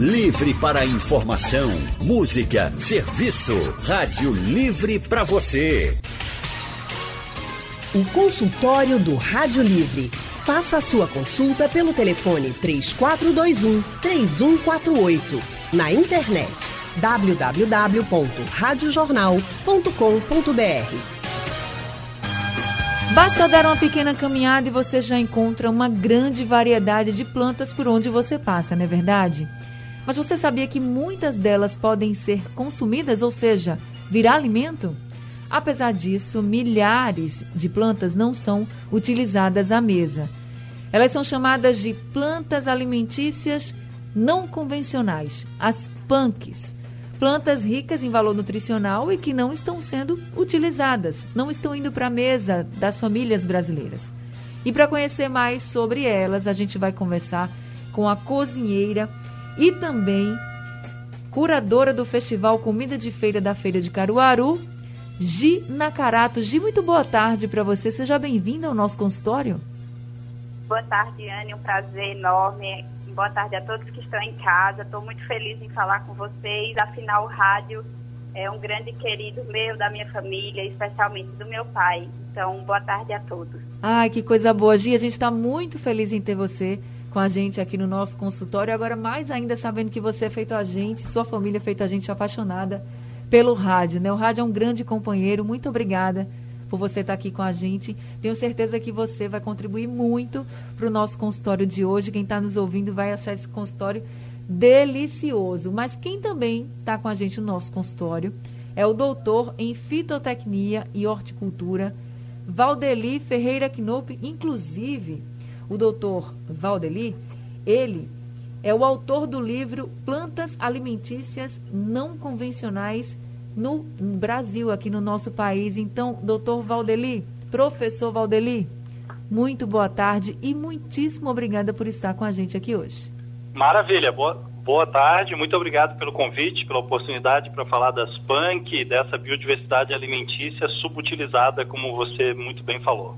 Livre para informação, música, serviço. Rádio Livre para você. O consultório do Rádio Livre. Faça a sua consulta pelo telefone 3421 3148. Na internet www.radiojornal.com.br. Basta dar uma pequena caminhada e você já encontra uma grande variedade de plantas por onde você passa, não é verdade? Mas você sabia que muitas delas podem ser consumidas, ou seja, virar alimento? Apesar disso, milhares de plantas não são utilizadas à mesa. Elas são chamadas de plantas alimentícias não convencionais, as punks. Plantas ricas em valor nutricional e que não estão sendo utilizadas, não estão indo para a mesa das famílias brasileiras. E para conhecer mais sobre elas, a gente vai conversar com a cozinheira e também curadora do Festival Comida de Feira da Feira de Caruaru, Gi Nakarato. Gi, muito boa tarde para você. Seja bem-vinda ao nosso consultório. Boa tarde, Anne. Um prazer enorme. Boa tarde a todos que estão em casa. Estou muito feliz em falar com vocês. Afinal, o rádio é um grande querido meu, da minha família, especialmente do meu pai. Então, boa tarde a todos. Ai, que coisa boa, Gi. A gente está muito feliz em ter você com a gente aqui no nosso consultório. Agora, mais ainda sabendo que você é feito a gente, sua família é feito a gente apaixonada pelo rádio, né? O rádio é um grande companheiro. Muito obrigada por você estar aqui com a gente. Tenho certeza que você vai contribuir muito para o nosso consultório de hoje. Quem está nos ouvindo vai achar esse consultório delicioso. Mas quem também está com a gente no nosso consultório é o doutor em fitotecnia e horticultura, Valdeli Ferreira Knop. Inclusive, o doutor Valdeli, ele é o autor do livro Plantas Alimentícias Não Convencionais no Brasil, aqui no nosso país. Então, doutor Valdeli, professor Valdeli, muito boa tarde e muitíssimo obrigada por estar com a gente aqui hoje. Maravilha, boa, boa tarde, muito obrigado pelo convite, pela oportunidade para falar das PANC, dessa biodiversidade alimentícia subutilizada, como você muito bem falou.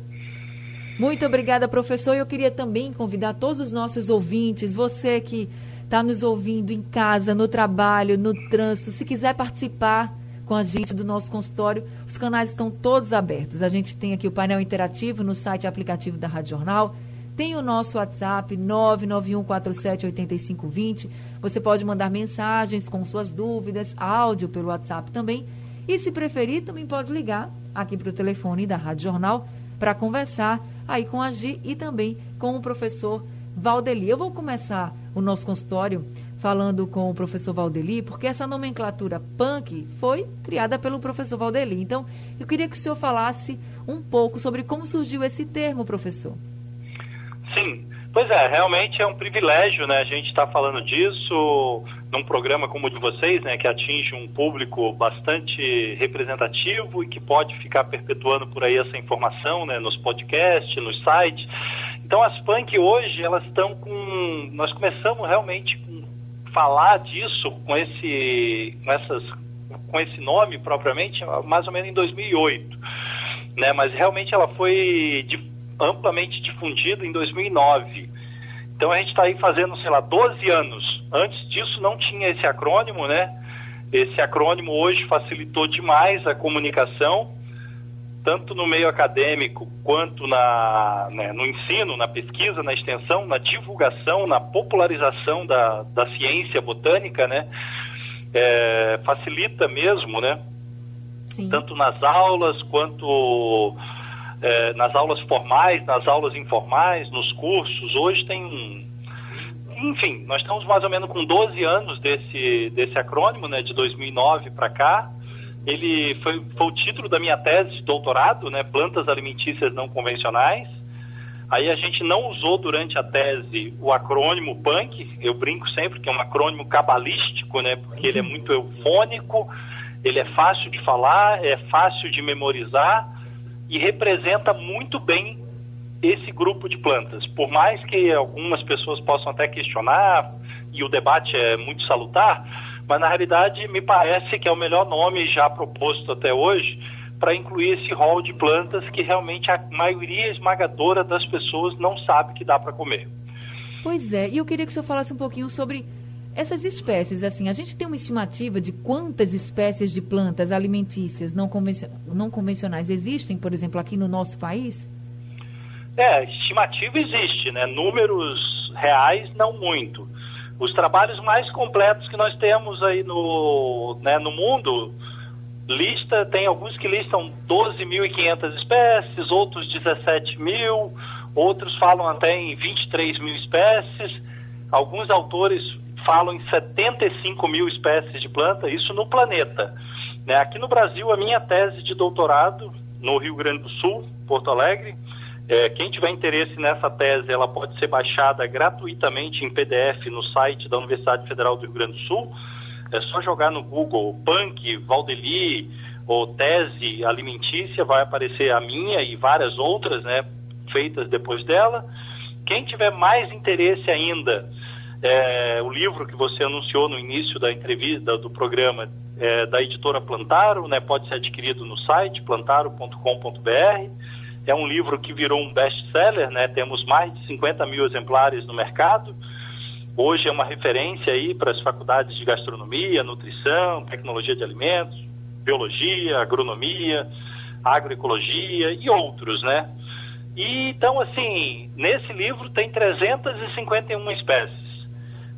Muito obrigada, professor. Eu queria também convidar todos os nossos ouvintes, você que está nos ouvindo em casa, no trabalho, no trânsito, se quiser participar com a gente do nosso consultório, os canais estão todos abertos. A gente tem aqui o painel interativo no site e aplicativo da Rádio Jornal. Tem o nosso WhatsApp 991478520. Você pode mandar mensagens com suas dúvidas, áudio pelo WhatsApp também. E se preferir, também pode ligar aqui para o telefone da Rádio Jornal para conversar aí com a Gi e também com o professor Valdeli. Eu vou começar o nosso consultório falando com o professor Valdeli, porque essa nomenclatura punk foi criada pelo professor Valdeli. Então, eu queria que o senhor falasse um pouco sobre como surgiu esse termo, professor. Sim, pois é, realmente é um privilégio, né? A gente está falando disso num programa como o de vocês, né, que atinge um público bastante representativo e que pode ficar perpetuando por aí essa informação, né, nos podcasts, nos sites. Então as punk hoje elas estão com, nós começamos realmente com falar disso com esse, com essas, com esse nome propriamente, mais ou menos em 2008, né? Mas realmente ela foi amplamente difundida em 2009. Então a gente está aí fazendo, sei lá, 12 anos. Antes disso não tinha esse acrônimo, né? Esse acrônimo hoje facilitou demais a comunicação, tanto no meio acadêmico quanto na, né, no ensino, na pesquisa, na extensão, na divulgação, na popularização da, da ciência botânica, né? É, facilita mesmo, né? Sim. Tanto nas aulas quanto é, nas aulas formais, nas aulas informais, nos cursos. Hoje tem. Enfim, nós estamos mais ou menos com 12 anos desse, desse acrônimo, né, de 2009 para cá. Ele foi, foi o título da minha tese de doutorado, né, Plantas Alimentícias Não Convencionais. Aí a gente não usou durante a tese o acrônimo PANC, eu brinco sempre que é um acrônimo cabalístico, né, porque ele é muito eufônico, ele é fácil de falar, é fácil de memorizar e representa muito bem esse grupo de plantas. Por mais que algumas pessoas possam até questionar, e o debate é muito salutar, mas na realidade me parece que é o melhor nome já proposto até hoje para incluir esse rol de plantas que realmente a maioria esmagadora das pessoas não sabe que dá para comer. Pois é, e eu queria que o senhor falasse um pouquinho sobre Essas espécies, assim, a gente tem uma estimativa de quantas espécies de plantas alimentícias não, convencio não convencionais existem, por exemplo, aqui no nosso país? É, estimativa existe, né? Números reais, não muito. Os trabalhos mais completos que nós temos aí no, né, no mundo, lista, tem alguns que listam 12.500 espécies, outros 17 mil, outros falam até em 23 mil espécies. Alguns autores falam em 75 mil espécies de planta, isso no planeta. Né? Aqui no Brasil, a minha tese de doutorado, no Rio Grande do Sul, Porto Alegre, é, quem tiver interesse nessa tese, ela pode ser baixada gratuitamente em PDF no site da Universidade Federal do Rio Grande do Sul. É só jogar no Google Punk, Valdeli ou Tese Alimentícia, vai aparecer a minha e várias outras, né, feitas depois dela. Quem tiver mais interesse ainda é, o livro que você anunciou no início da entrevista do programa é, da editora Plantaro, né, pode ser adquirido no site plantaro.com.br. É um livro que virou um best-seller, né, temos mais de 50 mil exemplares no mercado. Hoje é uma referência aí para as faculdades de gastronomia, nutrição, tecnologia de alimentos, biologia, agronomia, agroecologia e outros, né? E, então, assim, nesse livro tem 351 espécies.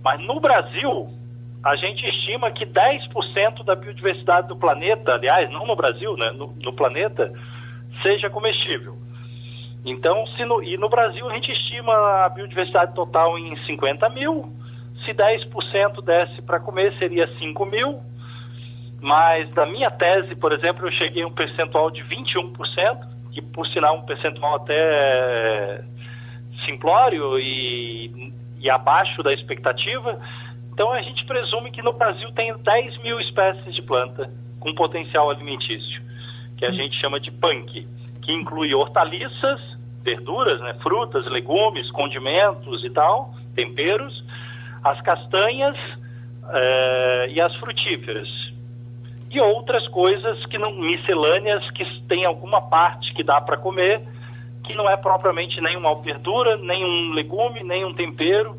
Mas no Brasil, a gente estima que 10% da biodiversidade do planeta, aliás, não no Brasil, né, no, no planeta, seja comestível. Então, se no, e no Brasil a gente estima a biodiversidade total em 50 mil, se 10% desse para comer seria 5 mil, mas na minha tese, por exemplo, eu cheguei a um percentual de 21%, que por sinal um percentual até simplório e e abaixo da expectativa. Então a gente presume que no Brasil tem 10 mil espécies de planta com potencial alimentício, que a hum. gente chama de punk, que inclui hortaliças, verduras, né, frutas, legumes, condimentos e tal, temperos, as castanhas é, e as frutíferas. E outras coisas que não miscelâneas que tem alguma parte que dá para comer que não é propriamente nenhuma verdura, nem um legume, nem um tempero,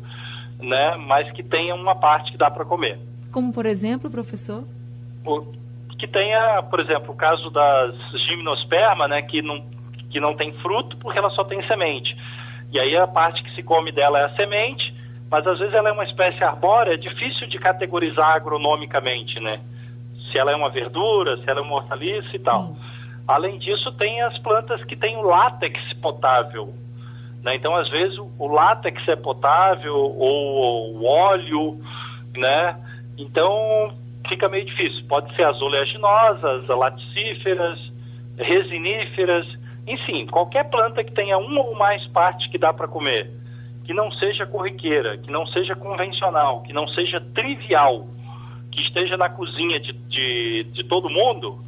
né, mas que tenha uma parte que dá para comer. Como, por exemplo, professor? O, que tenha, por exemplo, o caso das gimnosperma, né, que não, que não tem fruto porque ela só tem semente. E aí a parte que se come dela é a semente, mas às vezes ela é uma espécie arbórea, é difícil de categorizar agronomicamente, né? Se ela é uma verdura, se ela é uma hortaliça e tal. Além disso, tem as plantas que têm o látex potável. Né? Então, às vezes, o látex é potável ou o óleo, né? Então, fica meio difícil. Pode ser as oleaginosas, laticíferas, resiníferas, enfim, qualquer planta que tenha uma ou mais partes que dá para comer, que não seja corriqueira, que não seja convencional, que não seja trivial, que esteja na cozinha de, de, de todo mundo,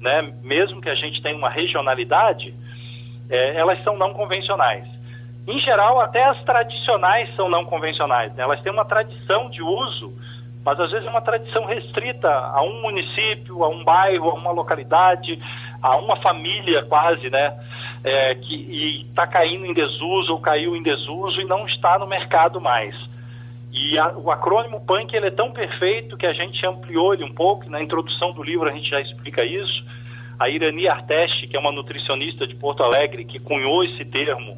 né, mesmo que a gente tenha uma regionalidade, é, elas são não convencionais. Em geral, até as tradicionais são não convencionais. Né? Elas têm uma tradição de uso, mas às vezes é uma tradição restrita a um município, a um bairro, a uma localidade, a uma família quase, né? É, que está caindo em desuso ou caiu em desuso e não está no mercado mais. E a, o acrônimo PUNK ele é tão perfeito que a gente ampliou ele um pouco, na introdução do livro a gente já explica isso. A Irani Arteste, que é uma nutricionista de Porto Alegre, que cunhou esse termo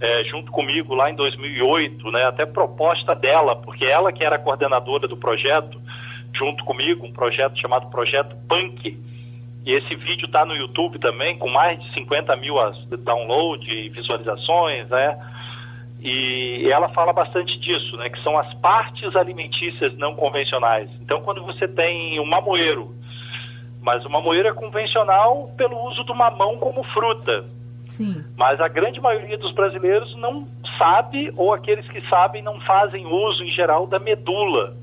é, junto comigo lá em 2008, né, até proposta dela, porque ela que era coordenadora do projeto, junto comigo, um projeto chamado Projeto Punk. E esse vídeo está no YouTube também, com mais de 50 mil downloads e visualizações, né? E ela fala bastante disso, né, que são as partes alimentícias não convencionais. Então, quando você tem um mamoeiro, mas o mamoeiro é convencional pelo uso do mamão como fruta. Sim. Mas a grande maioria dos brasileiros não sabe, ou aqueles que sabem não fazem uso, em geral, da medula,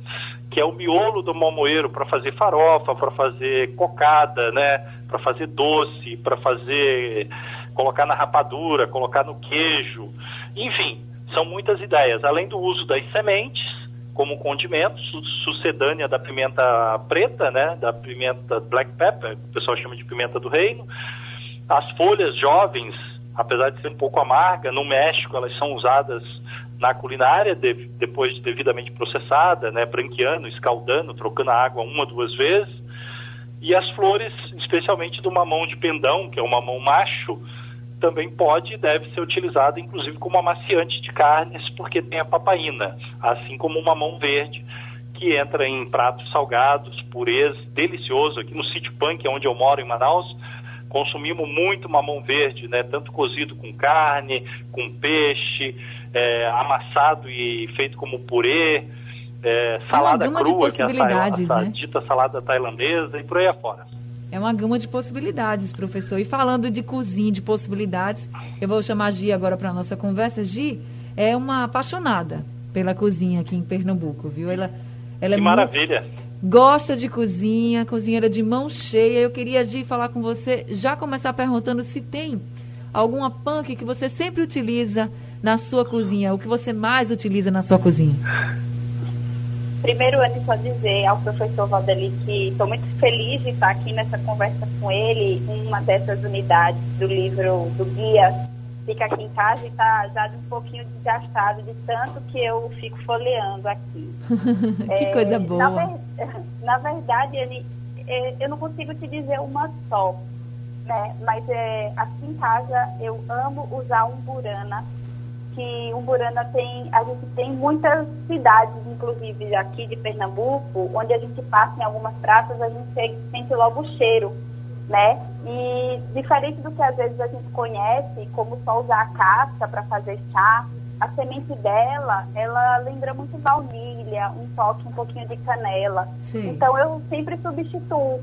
que é o miolo do mamoeiro para fazer farofa, para fazer cocada, né, para fazer doce, para fazer colocar na rapadura, colocar no queijo, enfim, são muitas ideias, além do uso das sementes como condimento, sucedânea da pimenta preta, né, da pimenta black pepper, o pessoal chama de pimenta do reino. As folhas jovens, apesar de ser um pouco amarga, no México elas são usadas na culinária, de, depois de devidamente processada, né, branqueando, escaldando, trocando a água uma, duas vezes. E as flores, especialmente do mamão de pendão, que é um mamão macho, também pode e deve ser utilizada, inclusive, como amaciante de carnes, porque tem a papaina, assim como o mamão verde, que entra em pratos salgados, purês, delicioso. Aqui no Sítio Punk, onde eu moro, em Manaus, consumimos muito mamão verde, né? tanto cozido com carne, com peixe, é, amassado e feito como purê, é, salada é crua, que é a, a, né? dita salada tailandesa e por aí afora. É uma gama de possibilidades, professor. E falando de cozinha, de possibilidades, eu vou chamar a Gi agora para a nossa conversa. Gi é uma apaixonada pela cozinha aqui em Pernambuco, viu? Ela, ela que é maravilha! Muito, gosta de cozinha, cozinheira de mão cheia. Eu queria, Gi, falar com você, já começar perguntando se tem alguma punk que você sempre utiliza na sua cozinha, o que você mais utiliza na sua cozinha. Primeiro, antes só dizer ao professor Valdeli que estou muito feliz de estar aqui nessa conversa com ele. Uma dessas unidades do livro do guia fica aqui em casa e está já um pouquinho desgastado de tanto que eu fico folheando aqui. que é, coisa boa. Na, na verdade, ele, é, eu não consigo te dizer uma só, né? Mas é, aqui em casa eu amo usar um burana que Umburana tem, a gente tem muitas cidades, inclusive aqui de Pernambuco, onde a gente passa em algumas praças, a gente sente logo o cheiro, né? E diferente do que às vezes a gente conhece, como só usar a casca para fazer chá, a semente dela, ela lembra muito baunilha, um toque um pouquinho de canela. Sim. Então eu sempre substituo.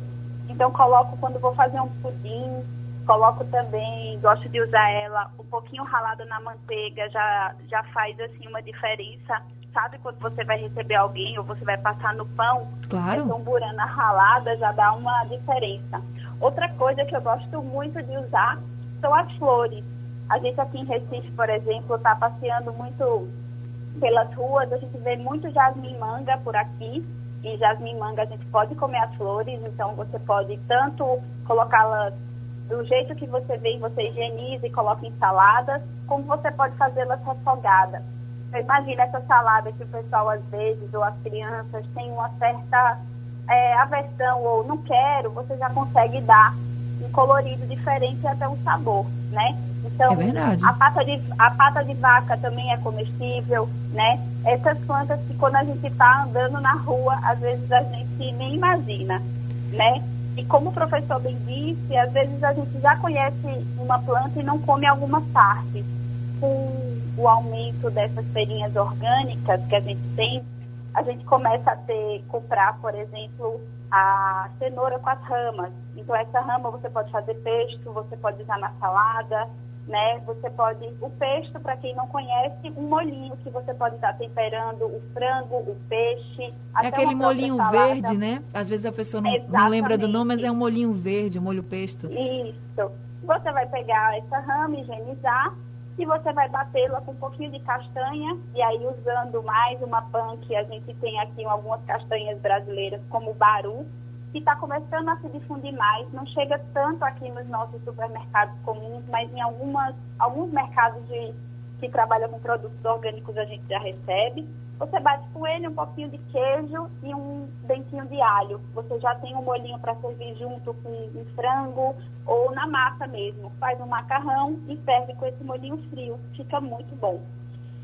Então coloco quando vou fazer um pudim, Coloco também, gosto de usar ela um pouquinho ralada na manteiga, já, já faz assim uma diferença. Sabe quando você vai receber alguém ou você vai passar no pão? Claro. Então, burana ralada já dá uma diferença. Outra coisa que eu gosto muito de usar são as flores. A gente aqui em Recife, por exemplo, está passeando muito pelas ruas, a gente vê muito jasmim manga por aqui. E jasmim manga a gente pode comer as flores, então você pode tanto colocá-las do jeito que você vê, você higieniza e coloca em saladas, como você pode fazê-las refogadas. Então, imagina essa salada que o pessoal, às vezes, ou as crianças, têm uma certa é, aversão ou não quero, você já consegue dar um colorido diferente e até um sabor, né? Então, é a pata, de, a pata de vaca também é comestível, né? Essas plantas que quando a gente está andando na rua, às vezes a gente nem imagina, né? E como o professor bem disse, às vezes a gente já conhece uma planta e não come alguma parte. Com o aumento dessas feirinhas orgânicas que a gente tem, a gente começa a ter, comprar, por exemplo, a cenoura com as ramas. Então, essa rama você pode fazer pesto, você pode usar na salada, né? Você pode, o pesto, para quem não conhece, um molhinho que você pode estar temperando o frango, o peixe. É aquele molhinho verde, né? Às vezes a pessoa não, não, lembra do nome, mas é um molhinho verde, um molho pesto. Isso. Você vai pegar essa rama, higienizar, e você vai batê-la com um pouquinho de castanha, e aí usando mais uma pan que a gente tem aqui algumas castanhas brasileiras, como o baru, que está começando a se difundir mais, não chega tanto aqui nos nossos supermercados comuns, mas em algumas, alguns mercados de, que trabalham com produtos orgânicos a gente já recebe. Você bate com ele um pouquinho de queijo e um dentinho de alho. Você já tem um molhinho para servir junto com um frango ou na massa mesmo. Faz um macarrão e serve com esse molhinho frio. Fica muito bom.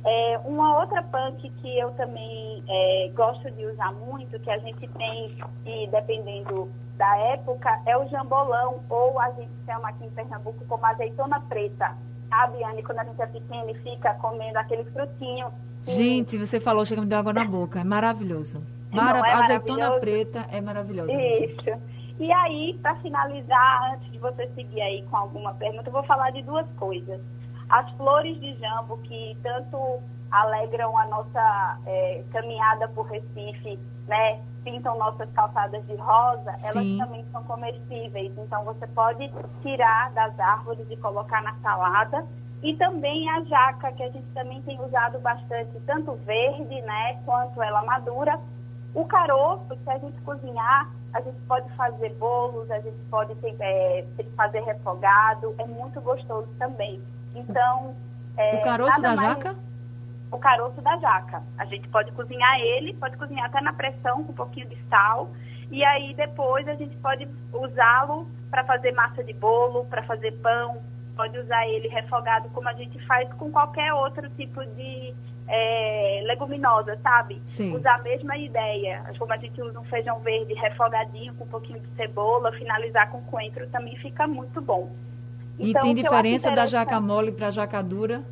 É, uma outra punk que eu também é, gosto de usar muito, que a gente tem, e dependendo da época, é o jambolão, ou a gente chama aqui em Pernambuco como azeitona preta. Sabe, Anne, quando a gente é pequena e fica comendo aquele frutinho. Gente, você falou, chega me deu água na boca. É maravilhoso. Mara é azeitona preta é maravilhoso. Isso. E aí, para finalizar, antes de você seguir aí com alguma pergunta, eu vou falar de duas coisas. As flores de jambo, que tanto alegram a nossa é, caminhada por Recife, né? Pintam nossas calçadas de rosa, elas Sim. também são comestíveis. Então você pode tirar das árvores e colocar na salada. E também a jaca, que a gente também tem usado bastante, tanto verde, né, quanto ela madura. O caroço, se a gente cozinhar, a gente pode fazer bolos, a gente pode ter, é, fazer refogado, é muito gostoso também. Então. É, o caroço da mais... jaca? o caroço da jaca. A gente pode cozinhar ele, pode cozinhar até na pressão com um pouquinho de sal. E aí depois a gente pode usá-lo para fazer massa de bolo, para fazer pão, pode usar ele refogado como a gente faz com qualquer outro tipo de é, leguminosa, sabe? Sim. Usar a mesma ideia. Como a gente usa um feijão verde refogadinho com um pouquinho de cebola, finalizar com coentro também fica muito bom. E Então, tem diferença da jaca mole para jaca dura?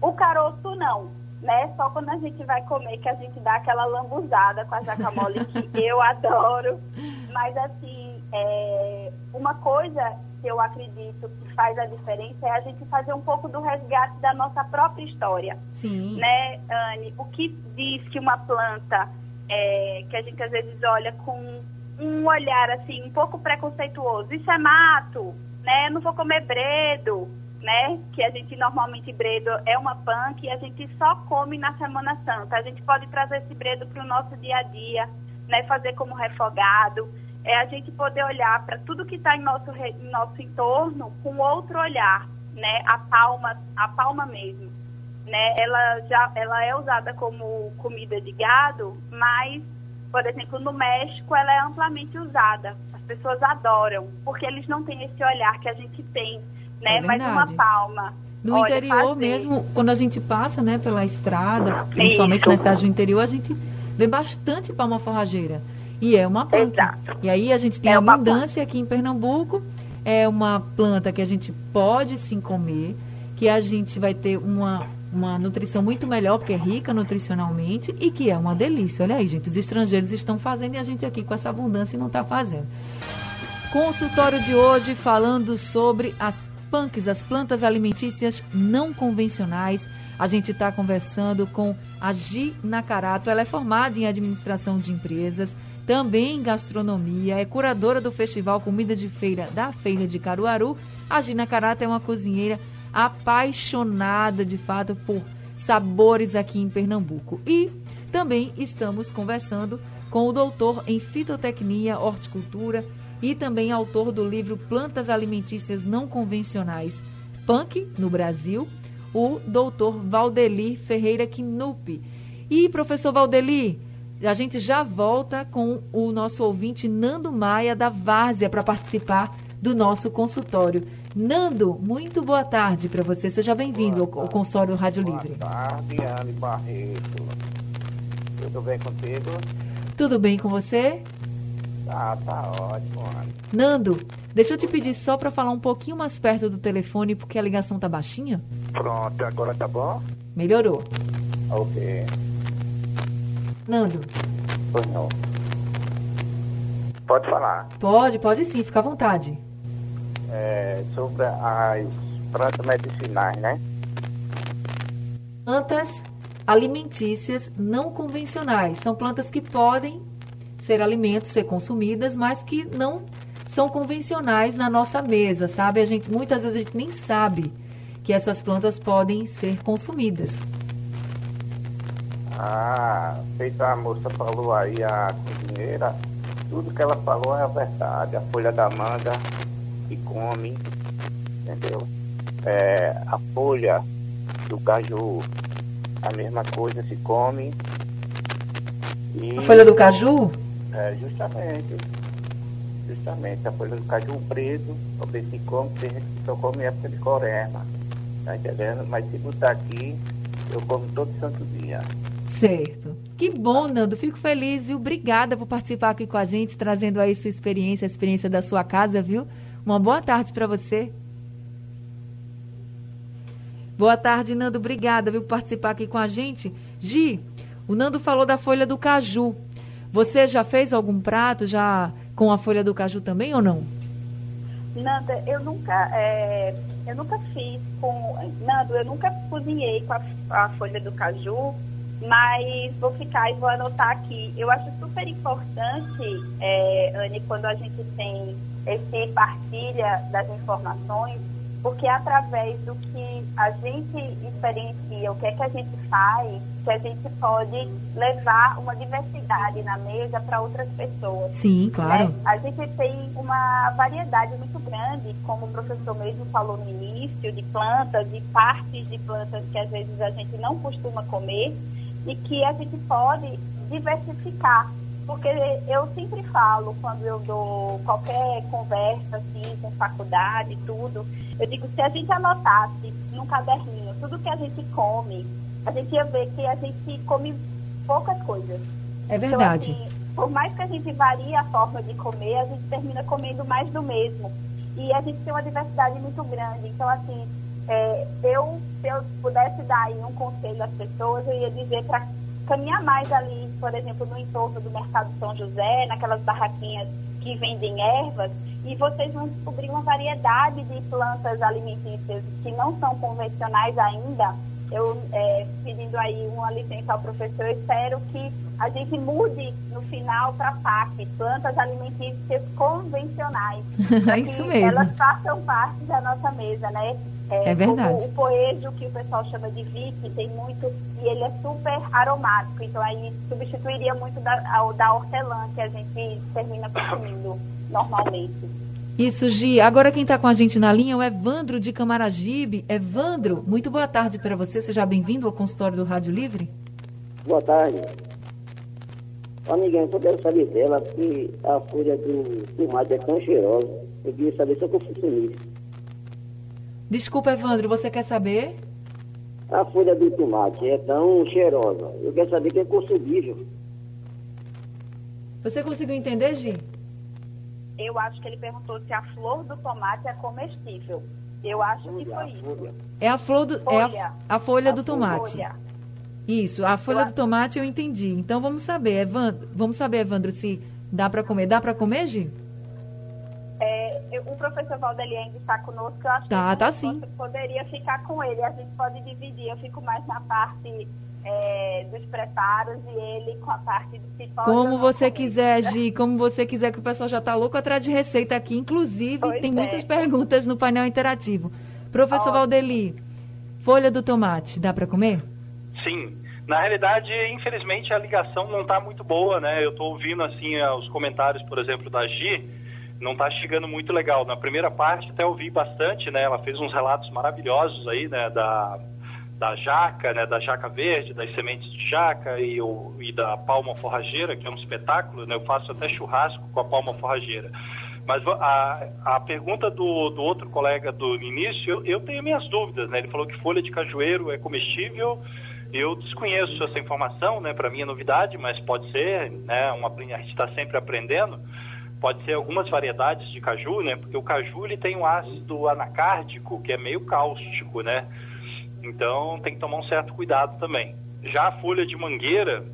O caroço não, né? Só quando a gente vai comer que a gente dá aquela lambuzada com a jaca mole que eu adoro. Mas assim, é, uma coisa que eu acredito que faz a diferença é a gente fazer um pouco do resgate da nossa própria história. Sim. né, Anne? O que diz que uma planta é, que a gente às vezes olha com um olhar assim um pouco preconceituoso, isso é mato, né? Eu não vou comer bredo, né? Que a gente normalmente bredo é uma pan que a gente só come na Semana Santa. A gente pode trazer esse bredo para o nosso dia a dia, né? Fazer como refogado. É a gente poder olhar para tudo que está em nosso, em nosso entorno com outro olhar, né? A palma, a palma mesmo né, ela já ela é usada como comida de gado, mas, por exemplo, no México ela é amplamente usada. As pessoas adoram, porque eles não têm esse olhar que a gente tem, né? É mas uma palma. No Olha, interior fazer. mesmo, quando a gente passa, né, pela estrada, principalmente Isso. na cidade do interior, a gente vê bastante palma forrageira. E é uma planta. Exato. E aí a gente tem É abundância aqui em Pernambuco. É uma planta que a gente pode sim comer, que a gente vai ter uma, uma nutrição muito melhor, porque é rica nutricionalmente e que é uma delícia. Olha aí, gente, os estrangeiros estão fazendo e a gente aqui com essa abundância não está fazendo. Consultório de hoje falando sobre as punks, as plantas alimentícias não convencionais. A gente está conversando com a Gi Nakarato. Ela é formada em administração de empresas, também em gastronomia, é curadora do Festival Comida de Feira da Feira de Caruaru. A Gi Nakarato é uma cozinheira apaixonada, de fato, por sabores aqui em Pernambuco. E também estamos conversando com o doutor em fitotecnia, horticultura e também autor do livro Plantas Alimentícias Não Convencionais, Punk, no Brasil, o doutor Valdeli Ferreira Knupp. E, professor Valdeli, a gente já volta com o nosso ouvinte Nando Maia, da Várzea, para participar do nosso consultório. Nando, muito boa tarde para você. Seja bem-vindo ao, ao consultório do Rádio Livre. Boa tarde, Anne Barreto. Tudo bem contigo? Tudo bem com você? Tá, tá ótimo, Anne. Nando, deixa eu te pedir só para falar um pouquinho mais perto do telefone, porque a ligação tá baixinha. Pronto, agora tá bom? Melhorou. Ok. Nando, Pois não. Pode falar. pode, pode sim, fica à vontade. É, sobre as plantas medicinais, né? Plantas alimentícias não convencionais. São plantas que podem ser alimentos, ser consumidas, mas que não são convencionais na nossa mesa, sabe? A gente muitas vezes a gente nem sabe que essas plantas podem ser consumidas. Ah, feito a moça falou aí, a cozinheira, tudo que ela falou é a verdade. A folha da manga se come, entendeu? É, a folha do caju, a mesma coisa se come. E, A folha do caju? É, justamente. Justamente, a folha do caju preto, também se come, tem gente que só come época de corema. Tá entendendo? Mas se botar aqui, eu como todo santo dia. Certo. Que bom, Nando. Fico feliz, viu? Obrigada por participar aqui com a gente, trazendo aí sua experiência, a experiência da sua casa, viu? Uma boa tarde para você. Boa tarde, Nando. Obrigada, viu, por participar aqui com a gente. Gi, o Nando falou da folha do caju. Você já fez algum prato já com a folha do caju também ou não? Nanda, eu nunca, é, eu nunca fiz com. Nando, eu nunca cozinhei com a, a folha do caju, mas vou ficar e vou anotar aqui. Eu acho super importante, é, Anne, quando a gente tem esse partilha das informações, porque é através do que a gente experiencia, o que é que a gente faz, que a gente pode levar uma diversidade na mesa para outras pessoas. Sim, claro. Né? A gente tem uma variedade muito grande, como o professor mesmo falou no início, de plantas e partes de plantas que às vezes a gente não costuma comer e que a gente pode diversificar porque eu sempre falo, quando eu dou qualquer conversa, assim, com faculdade, tudo, eu digo, se a gente anotasse num caderninho tudo que a gente come, a gente ia ver que a gente come poucas coisas. É verdade. Então, assim, por mais que a gente varie a forma de comer, a gente termina comendo mais do mesmo. E a gente tem uma diversidade muito grande. Então, assim, é, eu, se eu pudesse dar aí um conselho às pessoas, eu ia dizer para caminhar mais ali, por exemplo, no entorno do Mercado São José, naquelas barraquinhas que vendem ervas, e vocês vão descobrir uma variedade de plantas alimentícias que não são convencionais ainda. Eu, é, pedindo aí uma licença ao professor, espero que a gente mude no final para PAC, plantas alimentícias convencionais. É isso mesmo. Elas façam parte da nossa mesa, né? É, é verdade. o poejo, que o pessoal chama de vique, tem muito, e ele é super aromático, então aí substituiria muito da, da hortelã que a gente termina consumindo normalmente. Isso, Gi. Agora quem está com a gente na linha é o Evandro de Camaragibe. Evandro, muito boa tarde para você. Seja bem-vindo ao consultório do Rádio Livre. Boa tarde. Amiguinho, eu quero saber dela que a folha do tomate é tão cheirosa. Eu queria saber se eu consigo isso. Desculpa, Evandro, você quer saber? A folha do tomate é tão cheirosa. Eu quero saber que é consumível. Você conseguiu entender, Gi? Eu acho que ele perguntou se a flor do tomate é comestível. Eu acho folha, que foi isso. É a flor do, folha. É a, a folha a do tomate. Folha. Isso, a folha eu do tomate eu entendi. Então vamos saber, Evandro, vamos saber, Evandro, se dá para comer. Dá para comer, Gi? É, eu, o professor Valdeli ainda está conosco, eu acho tá, que tá sim. poderia ficar com ele. A gente pode dividir. Eu fico mais na parte é, dos preparos e ele com a parte do cipó. Como você quiser, Gi, como você quiser, que o pessoal já está louco atrás de receita aqui. Inclusive, pois tem é. muitas perguntas no painel interativo. Professor Ótimo. Valdeli, folha do tomate, dá para comer? Sim. Na realidade, infelizmente, a ligação não está muito boa, né? Eu estou ouvindo, assim, os comentários, por exemplo, da Gi, não está chegando muito legal. Na primeira parte até ouvi bastante, né? Ela fez uns relatos maravilhosos aí, né? Da, da jaca, né? Da jaca verde, das sementes de jaca e, o, e da palma forrageira, que é um espetáculo, né? Eu faço até churrasco com a palma forrageira. Mas a, a pergunta do, do outro colega do início, eu, eu tenho minhas dúvidas, né? Ele falou que folha de cajueiro é comestível. Eu desconheço essa informação, né? Para mim é novidade, mas pode ser, né? Uma, a gente está sempre aprendendo pode ser algumas variedades de caju, né? Porque o caju ele tem um ácido anacárdico que é meio cáustico, né? Então tem que tomar um certo cuidado também. Já a folha de mangueira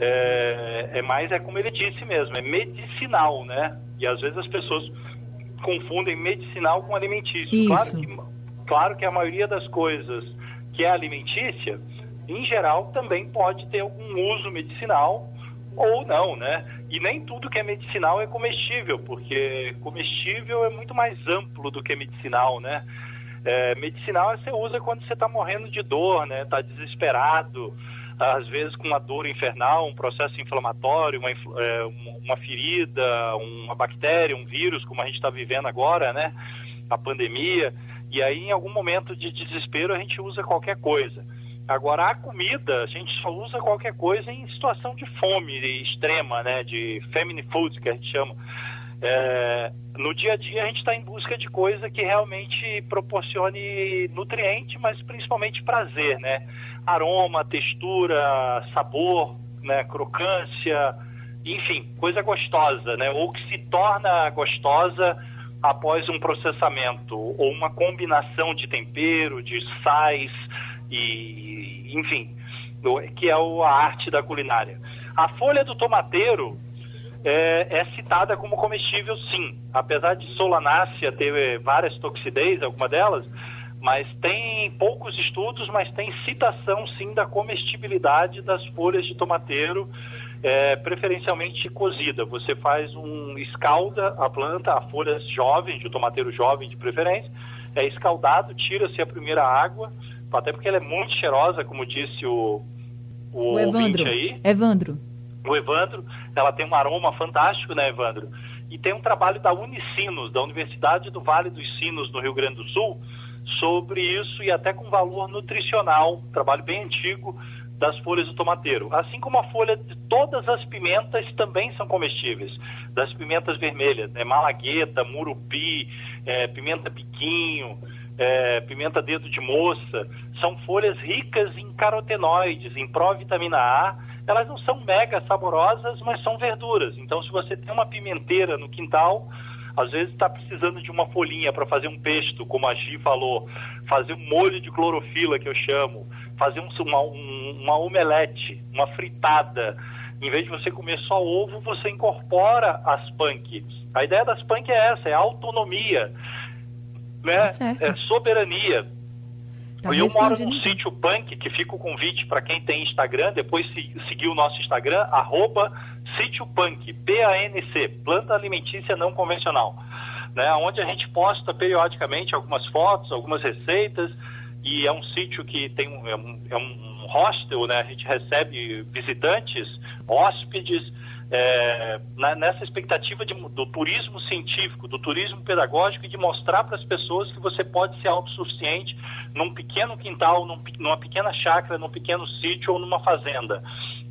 é, é mais, é como ele disse mesmo, é medicinal, né? E às vezes as pessoas confundem medicinal com alimentício. Claro que, claro que a maioria das coisas que é alimentícia, em geral, também pode ter algum uso medicinal ou não, né? E nem tudo que é medicinal é comestível, porque comestível é muito mais amplo do que medicinal, né? É, medicinal você usa quando você está morrendo de dor, né? Está desesperado, às vezes com uma dor infernal, um processo inflamatório, uma, é, uma ferida, uma bactéria, um vírus, como a gente está vivendo agora, né? A pandemia. E aí, em algum momento de desespero, a gente usa qualquer coisa. Agora, a comida, a gente só usa qualquer coisa em situação de fome extrema, né? De famine food, que a gente chama. É, no dia a dia, a gente está em busca de coisa que realmente proporcione nutriente, mas principalmente prazer, né? Aroma, textura, sabor, né? crocância, enfim, coisa gostosa, né? Ou que se torna gostosa após um processamento, ou uma combinação de tempero, de sais, e enfim, que é a arte da culinária. A folha do tomateiro é, é, citada como comestível, sim, apesar de Solanácea ter várias toxidez, alguma delas, mas tem poucos estudos, mas tem citação, sim, da comestibilidade das folhas de tomateiro, é, preferencialmente cozida. Você faz um escalda a planta, a folhas jovens, de tomateiro jovem de preferência, é escaldado, tira-se a primeira água, até porque ela é muito cheirosa, como disse o, o, O Evandro. aí Evandro. o Evandro, ela tem um aroma fantástico, né, Evandro? E tem um trabalho da Unicinos, da Universidade do Vale dos Sinos, no Rio Grande do Sul, sobre isso e até com valor nutricional, trabalho bem antigo das folhas do tomateiro. Assim como a folha de todas as pimentas também são comestíveis, das pimentas vermelhas, né? malagueta, murupi, eh, pimenta piquinho, eh, pimenta dedo de moça, são folhas ricas em carotenoides, em provitamina A, elas não são mega saborosas, mas são verduras. Então, se você tem uma pimenteira no quintal, às vezes está precisando de uma folhinha para fazer um pesto, como a Gi falou, fazer um molho de clorofila, que eu chamo, fazer um, uma, um, uma omelete, uma fritada. Em vez de você comer só ovo, você incorpora as punk. A ideia das punk é essa, é autonomia, né? Tá certo. é soberania. Tá eu moro num então. sítio punk, que fica o convite para quem tem Instagram, depois se, seguir o nosso Instagram, arroba sítio punk, P-A-N-C, planta alimentícia não convencional, né, onde a gente posta periodicamente algumas fotos, algumas receitas, e é um sítio que tem um, é um, é um hostel, né, a gente recebe visitantes, hóspedes, é, na- nessa expectativa de- do turismo científico, do turismo pedagógico e de mostrar para as pessoas que você pode ser autossuficiente num pequeno quintal, num numa pequena chácara, num pequeno sítio ou numa fazenda,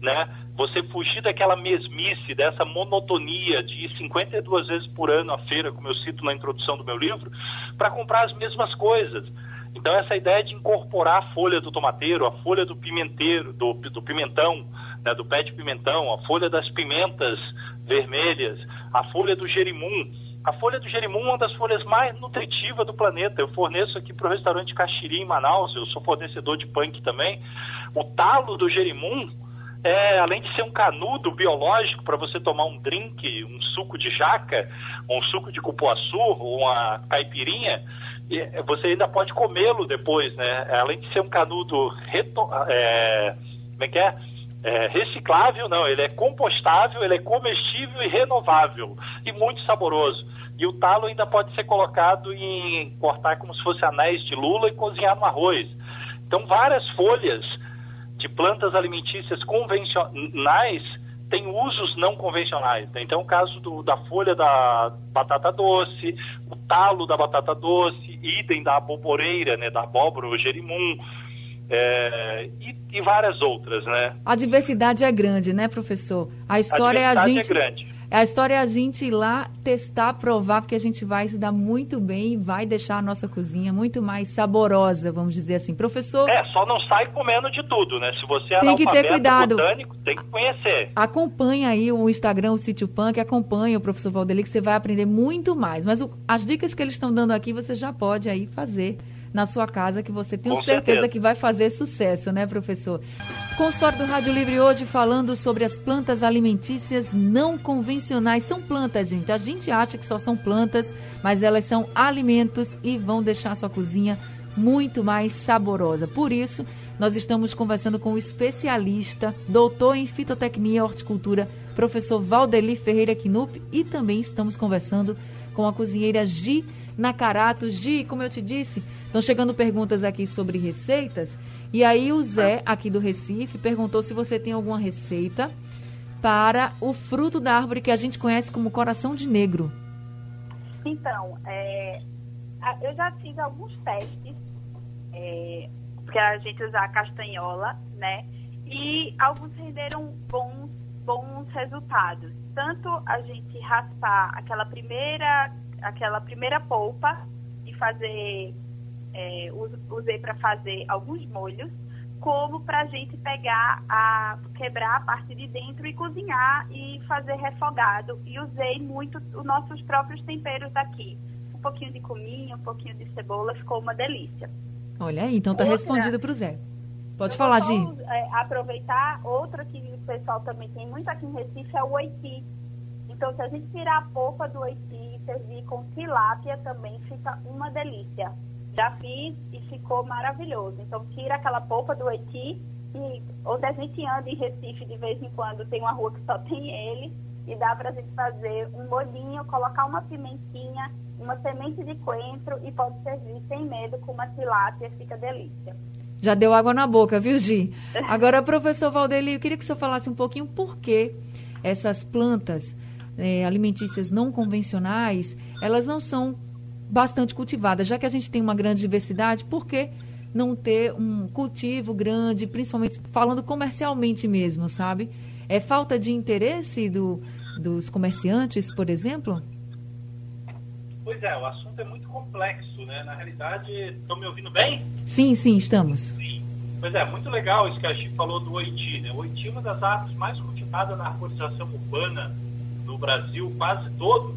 né? Você fugir daquela mesmice, dessa monotonia de ir 52 vezes por ano à feira, como eu cito na introdução do meu livro, para comprar as mesmas coisas. Então essa ideia de incorporar a folha do tomateiro, a folha do pimenteiro, do, do pimentão, né, do pé de pimentão, a folha das pimentas vermelhas, a folha do gerimum. A folha do gerimum é uma das folhas mais nutritivas do planeta. Eu forneço aqui para o restaurante Caxiri, em Manaus, eu sou fornecedor de punk também. O talo do gerimum, é, além de ser um canudo biológico para você tomar um drink, um suco de jaca, um suco de cupuaçu, uma caipirinha, você ainda pode comê-lo depois, né? Além de ser um canudo reto, é, como é que é? É, reciclável, não, ele é compostável, ele é comestível e renovável e muito saboroso. E o talo ainda pode ser colocado em cortar como se fosse anéis de lula e cozinhar no arroz. Então, várias folhas de plantas alimentícias convencionais têm usos não convencionais. né? Então, o caso do- da folha da batata doce, o talo da batata doce, idem da aboboreira, né, da abóbora, o gerimum, é, e, e várias outras, né? A diversidade é grande, né, professor? A história é a diversidade gente. é grande. A história é a gente ir lá testar, provar, porque a gente vai se dar muito bem e vai deixar a nossa cozinha muito mais saborosa, vamos dizer assim. Professor, É, só não sai comendo de tudo, né? Se você é Tem que ter cuidado. botânico, tem que conhecer. acompanha aí o Instagram, o Sítio Punk, acompanha o professor Valdeli, que você vai aprender muito mais. Mas o- as dicas que eles estão dando aqui, você já pode aí fazer na sua casa, que você tem Com certeza certeza. que vai fazer sucesso, né, professor? Consultório do Rádio Livre hoje falando sobre as plantas alimentícias não convencionais. São plantas, gente. A gente acha que só são plantas, mas elas são alimentos e vão deixar a sua cozinha muito mais saborosa. Por isso, nós estamos conversando com o especialista, doutor em fitotecnia e horticultura, professor Valdeli Ferreira Knupp, e também estamos conversando com a cozinheira Gi Nakarato. Gi, como eu te disse, estão chegando perguntas aqui sobre receitas. E aí o Zé, aqui do Recife, perguntou se você tem alguma receita para o fruto da árvore que a gente conhece como coração de negro. Então, é, eu já fiz alguns testes é, que a gente usa a castanhola, né? E alguns renderam bons, bons resultados. Tanto a gente raspar aquela primeira, aquela primeira polpa e fazer, é, us- usei para fazer alguns molhos, como para a gente pegar a quebrar a parte de dentro e cozinhar e fazer refogado. E usei muito os nossos próprios temperos aqui. Um pouquinho de cominho, um pouquinho de cebola, ficou uma delícia. Olha aí, então tá Outra- respondido para o Zé. Pode falar, Gi. é, aproveitar, outra que o pessoal também tem muito aqui em Recife é o oiti. Então, se a gente tirar a polpa do oiti e servir com tilápia, também fica uma delícia. Já fiz e ficou maravilhoso. Então, tira aquela polpa do oiti e onde a gente anda em Recife, de vez em quando, tem uma rua que só tem ele. e dá para a gente fazer um bolinho, colocar uma pimentinha, uma semente de coentro e pode servir sem medo com uma tilápia, fica delícia. Já deu água na boca, viu, Gi? Agora, professor Valdeli, eu queria que o senhor falasse um pouquinho por que essas plantas é, alimentícias não convencionais, elas não são bastante cultivadas. Já que a gente tem uma grande diversidade, por que não ter um cultivo grande, principalmente falando comercialmente mesmo, sabe? É falta de interesse do, dos comerciantes, por exemplo? Pois é, o assunto é muito complexo, né? Na realidade, estão me ouvindo bem? Sim, sim, estamos. Sim. Pois é, muito legal isso que a gente falou do oiti, né? O oiti é uma das árvores mais cultivadas na arborização urbana no Brasil quase todo,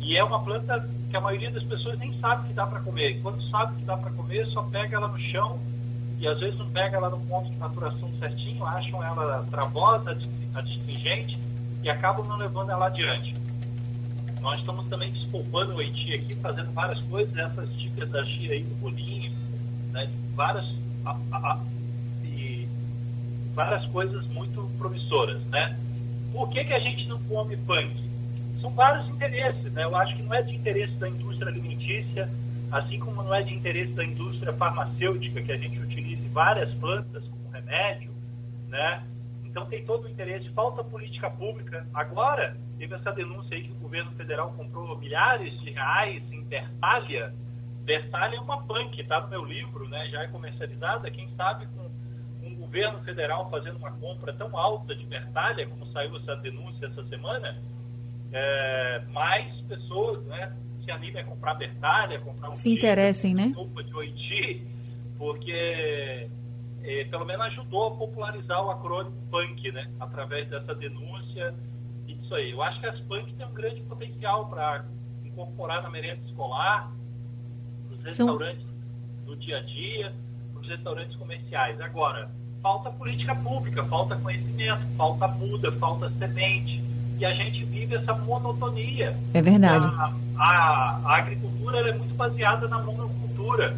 e é uma planta que a maioria das pessoas nem sabe que dá para comer. E quando sabe que dá para comer, só pega ela no chão e às vezes não pega ela no ponto de maturação certinho, acham ela travosa, adstringente e acabam não levando ela adiante. Nós estamos também despolpando o Haiti aqui, fazendo várias coisas, essas dicas da Gia aí do bolinho, né, várias, a, a, e várias coisas muito promissoras, né? Por que, que a gente não come punk? São vários interesses, né? Eu acho que não é de interesse da indústria alimentícia, assim como não é de interesse da indústria farmacêutica que a gente utilize várias plantas como remédio, né? Então tem todo o interesse, falta política pública. Agora, teve essa denúncia aí que o governo federal comprou milhares de reais em Bertalha. Bertalha é uma punk, está no meu livro, né? já é comercializada. Quem sabe com um governo federal fazendo uma compra tão alta de Bertalha, como saiu essa denúncia essa semana, é, mais pessoas né, se animem a comprar Bertalha, comprar um se interessem, né? de Oiti, porque é, pelo menos ajudou a popularizar o acrônimo PUNK, né? Através dessa denúncia e disso aí. Eu acho que as PUNK têm um grande potencial para incorporar na merenda escolar, nos restaurantes São... do dia a dia, nos restaurantes comerciais. Agora, falta política pública, falta conhecimento, falta muda, falta semente. E a gente vive essa monotonia. É verdade. A, a, a agricultura é muito baseada na monocultura.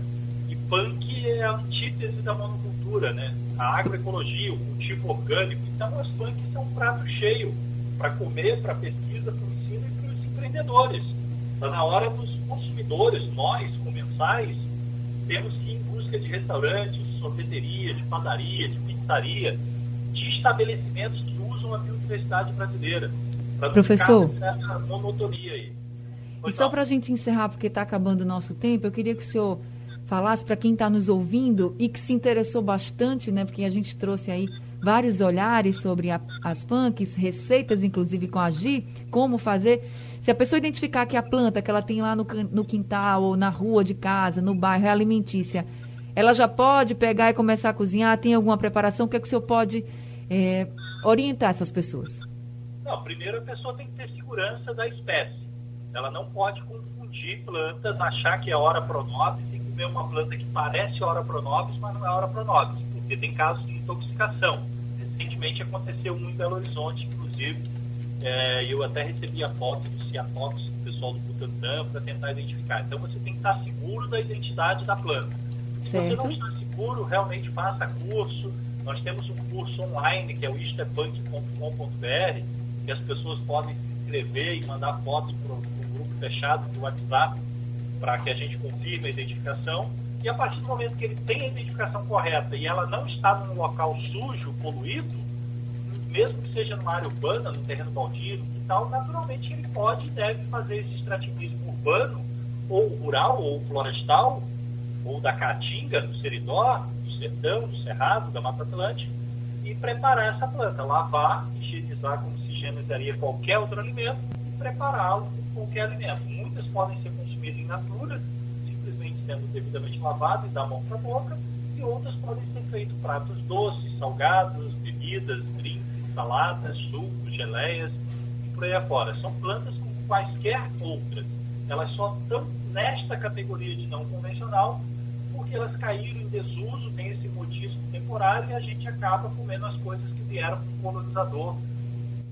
E punk é a antítese da monocultura né? A agroecologia, o cultivo orgânico. Então, as punks são um prato cheio para comer, para pesquisa, para o ensino e para os empreendedores. Está na hora dos consumidores, nós, comensais, temos que ir em busca de restaurantes, de sorveteria, de padaria, de pizzaria, de estabelecimentos que usam a biodiversidade brasileira. Professor, monotonia aí. e só para a gente encerrar, porque está acabando o nosso tempo, eu queria que o senhor falasse para quem está nos ouvindo e que se interessou bastante, né? Porque a gente trouxe aí vários olhares sobre a, as punks, receitas inclusive com a Gi, como fazer. Se a pessoa identificar que a planta que ela tem lá no, no quintal ou na rua de casa, no bairro, é alimentícia, ela já pode pegar e começar a cozinhar? Tem alguma preparação? O que, é que o senhor pode é, orientar essas pessoas? Não, primeiro a pessoa tem que ter segurança da espécie. Ela não pode confundir plantas, achar que é hora pronobis e comer uma planta que parece ora pronobis, mas não é ora pronobis, porque tem casos de intoxicação. Recentemente aconteceu um em Belo Horizonte, inclusive, é, eu até recebi a foto do Ciatox, do pessoal do Butantan, para tentar identificar. Então você tem que estar seguro da identidade da planta. Se você não está seguro, realmente faça curso. Nós temos um curso online, que é o istepunk.com.br, que as pessoas podem se inscrever e mandar fotos para o grupo fechado do WhatsApp para que a gente confirme a identificação. E a partir do momento que ele tem a identificação correta e ela não está num local sujo, poluído, mesmo que seja numa área urbana, no terreno baldio, e tal, naturalmente ele pode e deve fazer esse extrativismo urbano, ou rural, ou florestal, ou da caatinga, do seridó, do sertão, do cerrado, da Mata Atlântica, e preparar essa planta, lavar, higienizar como higienizaria qualquer outro alimento, e prepará-lo com qualquer alimento. Muitas podem ser consumidas in natura, simplesmente sendo devidamente lavado e da mão para a boca, e outras podem ser feitos pratos doces, salgados, bebidas, drinks, saladas, sucos, geleias e por aí afora. São plantas como quaisquer outras. Elas só estão nesta categoria de não convencional porque elas caíram em desuso, tem esse modismo temporário e a gente acaba comendo as coisas que vieram do colonizador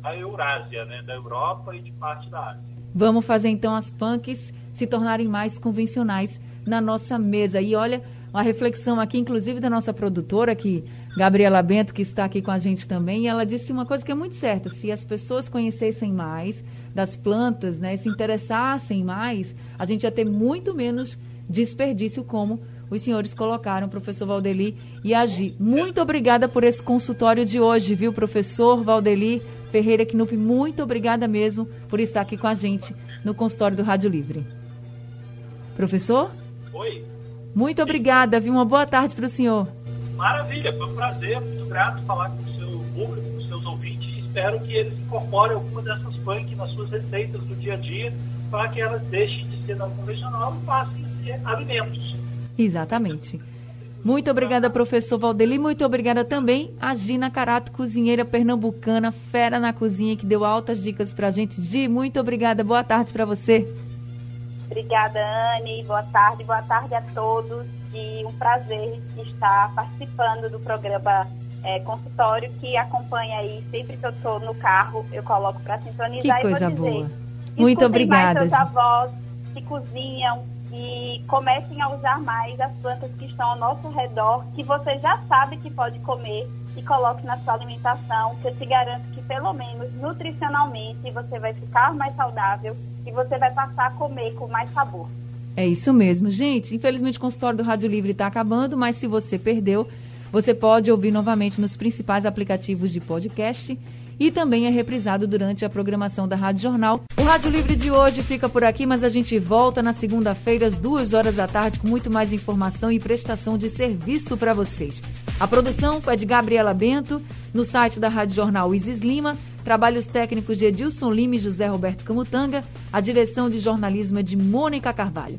da Eurásia, né, da Europa e de parte da Ásia. Vamos fazer então as punks se tornarem mais convencionais na nossa mesa. E olha, uma reflexão aqui, inclusive da nossa produtora, aqui, Gabriela Bento, que está aqui com a gente também, ela disse uma coisa que é muito certa: se as pessoas conhecessem mais das plantas, né, se interessassem mais, a gente ia ter muito menos desperdício, como os senhores colocaram, professor Valdeli e Agi. Muito obrigada por esse consultório de hoje, viu, professor Valdeli Ferreira Knup, muito obrigada mesmo por estar aqui com a gente no consultório do Rádio Livre. Professor? Oi. Muito obrigada, viu? Uma boa tarde para o senhor. Maravilha, foi um prazer, muito grato falar com o seu público, com os seus ouvintes espero que eles incorporem alguma dessas funk nas suas receitas do dia a dia para que elas deixem de ser não convencional e passem a ser alimentos. Exatamente. Muito obrigada, professor Valdeli. Muito obrigada também a Gina Carato, cozinheira pernambucana, fera na cozinha, que deu altas dicas para a gente. Gi, muito obrigada. Boa tarde para você. Obrigada, Anne. Boa tarde, boa tarde a todos. E um prazer estar participando do programa é, consultório que acompanha aí. Sempre que eu estou no carro, eu coloco para sintonizar que coisa e vou dizer. Boa. Muito obrigada. Mais seus avós que cozinham e comecem a usar mais as plantas que estão ao nosso redor, que você já sabe que pode comer e coloque na sua alimentação, que eu te garanto que pelo menos nutricionalmente você vai ficar mais saudável e você vai passar a comer com mais sabor. É isso mesmo, gente. Infelizmente o consultório do Rádio Livre está acabando, mas se você perdeu, você pode ouvir novamente nos principais aplicativos de podcast e também é reprisado durante a programação da Rádio Jornal. O Rádio Livre de hoje fica por aqui, mas a gente volta na segunda-feira às duas horas da tarde com muito mais informação e prestação de serviço para vocês. A produção foi de Gabriela Bento, no site da Rádio Jornal Isis Lima, trabalhos técnicos de Edilson Lima e José Roberto Camutanga, a direção de jornalismo é de Mônica Carvalho.